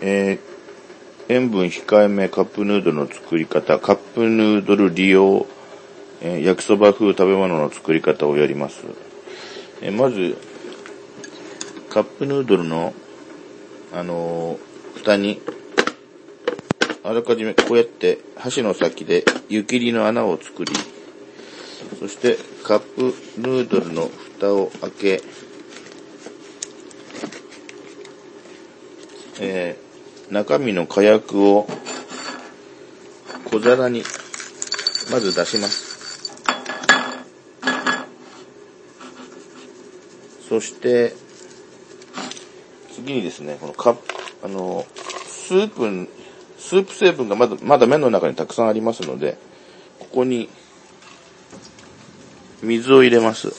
えー塩分控えめカップヌードルの作り方、カップヌードル利用、えー焼きそば風食べ物の作り方をやります。えーまず、カップヌードルの、あの蓋に、あらかじめこうやって箸の先で湯切りの穴を作り、そしてカップヌードルの蓋を開け、え中身の火薬を小皿にまず出します。そして、次にですね、このカップ、あの、スープ、スープ成分がまだ、まだ麺の中にたくさんありますので、ここに水を入れます。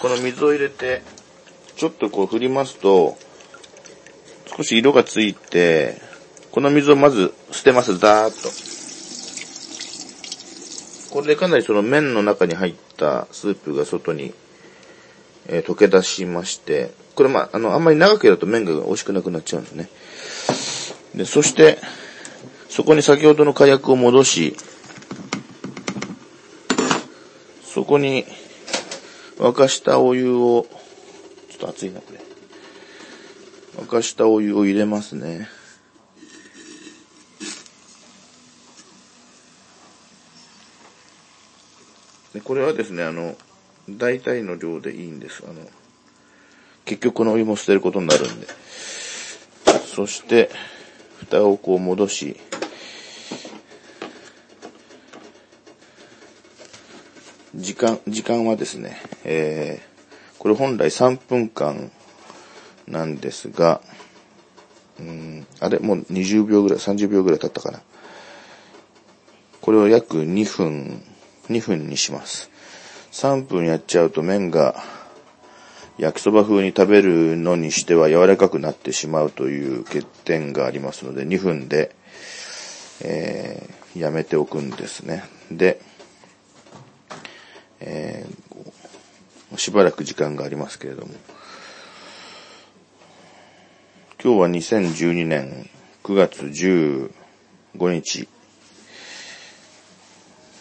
この水を入れて、ちょっとこう振りますと、少し色がついて、この水をまず捨てます、ザーッと。これでかなりその麺の中に入ったスープが外に、えー溶け出しまして、これまあ、あの、あんまり長くやると麺が美味しくなくなっちゃうんですね。で、そして、そこに先ほどの火薬を戻し、そこに沸かしたお湯を、と熱いな、これ。沸かしたお湯を入れますね。でこれはですね、あの、大体の量でいいんです。あの、結局このお湯も捨てることになるんで。そして、蓋をこう戻し、時間、時間はですね、えー、これ本来3分間なんですが、うん、あれ、もう20秒ぐらい、30秒ぐらい経ったかな。これを約2分、2分にします。3分やっちゃうと麺が焼きそば風に食べるのにしては柔らかくなってしまうという欠点がありますので、2分で、えーやめておくんですね。で、えーしばらく時間がありますけれども、今日は2012年9月15日、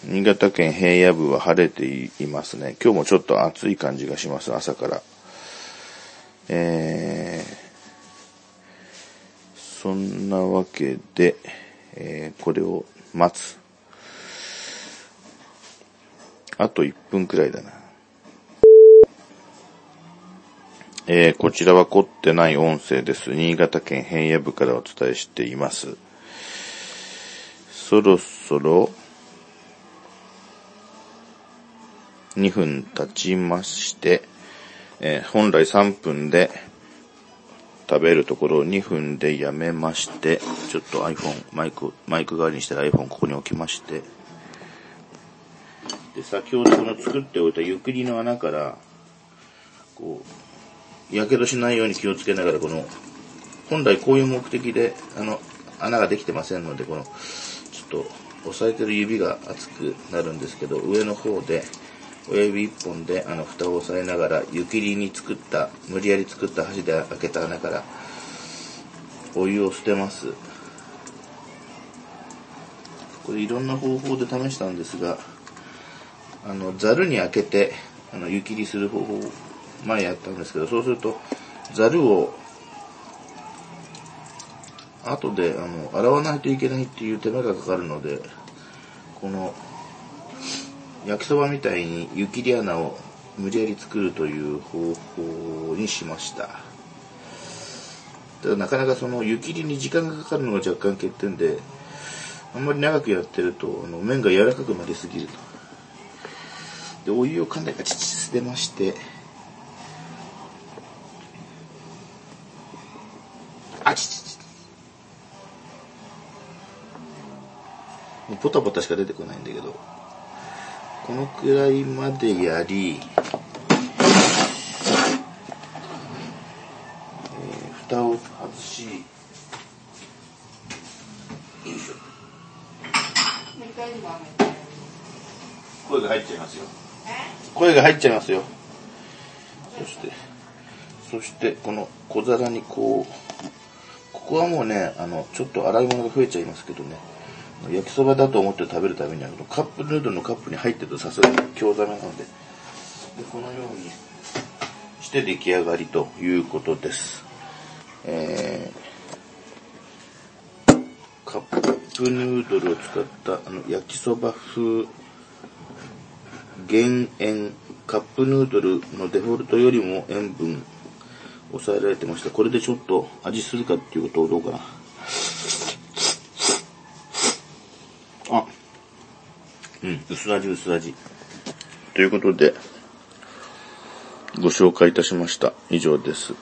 新潟県平野部は晴れていますね。今日もちょっと暑い感じがします、朝から。えー、そんなわけで、えーこれを待つ。あと1分くらいだな。えーこちらは凝ってない音声です。新潟県平野部からお伝えしています。そろそろ、2分経ちまして、えー本来3分で食べるところを2分でやめまして、ちょっと iPhone、マイク、マイク代わりにしてる iPhone ここに置きまして、で、先ほどこの作っておいたゆっくりの穴から、こう、やけどしないように気をつけながら、この、本来こういう目的で、あの、穴ができてませんので、この、ちょっと、押さえてる指が熱くなるんですけど、上の方で、親指一本で、あの、蓋を押さえながら、湯切りに作った、無理やり作った箸で開けた穴から、お湯を捨てます。これいろんな方法で試したんですが、あの、ざるに開けて、あの、湯切りする方法、前やったんですけど、そうすると、ざるを、後で、あの、洗わないといけないっていう手間がかかるので、この、焼きそばみたいに湯切り穴を無理やり作るという方法にしました。ただなかなかその湯切りに時間がかかるのが若干欠点で、あんまり長くやってると、あの、麺が柔らかくなりすぎると。で、お湯をかんだかちち捨てまして、あちちちもうポタポタしか出てこないんだけど、このくらいまでやり、えー蓋を外し、よいしょ。声が入っちゃいますよ。声が入っちゃいますよ。そして、そしてこの小皿にこう、こはもうね、あの、ちょっと洗い物が増えちゃいますけどね、焼きそばだと思って食べるためには、カップヌードルのカップに入ってるとさすがに興ざめなので、で、このようにして出来上がりということです。えー、カップヌードルを使ったあの焼きそば風減塩カップヌードルのデフォルトよりも塩分抑えられてました。これでちょっと味するかっていうことをどうかな。あ、うん、薄味薄味。ということで、ご紹介いたしました。以上です。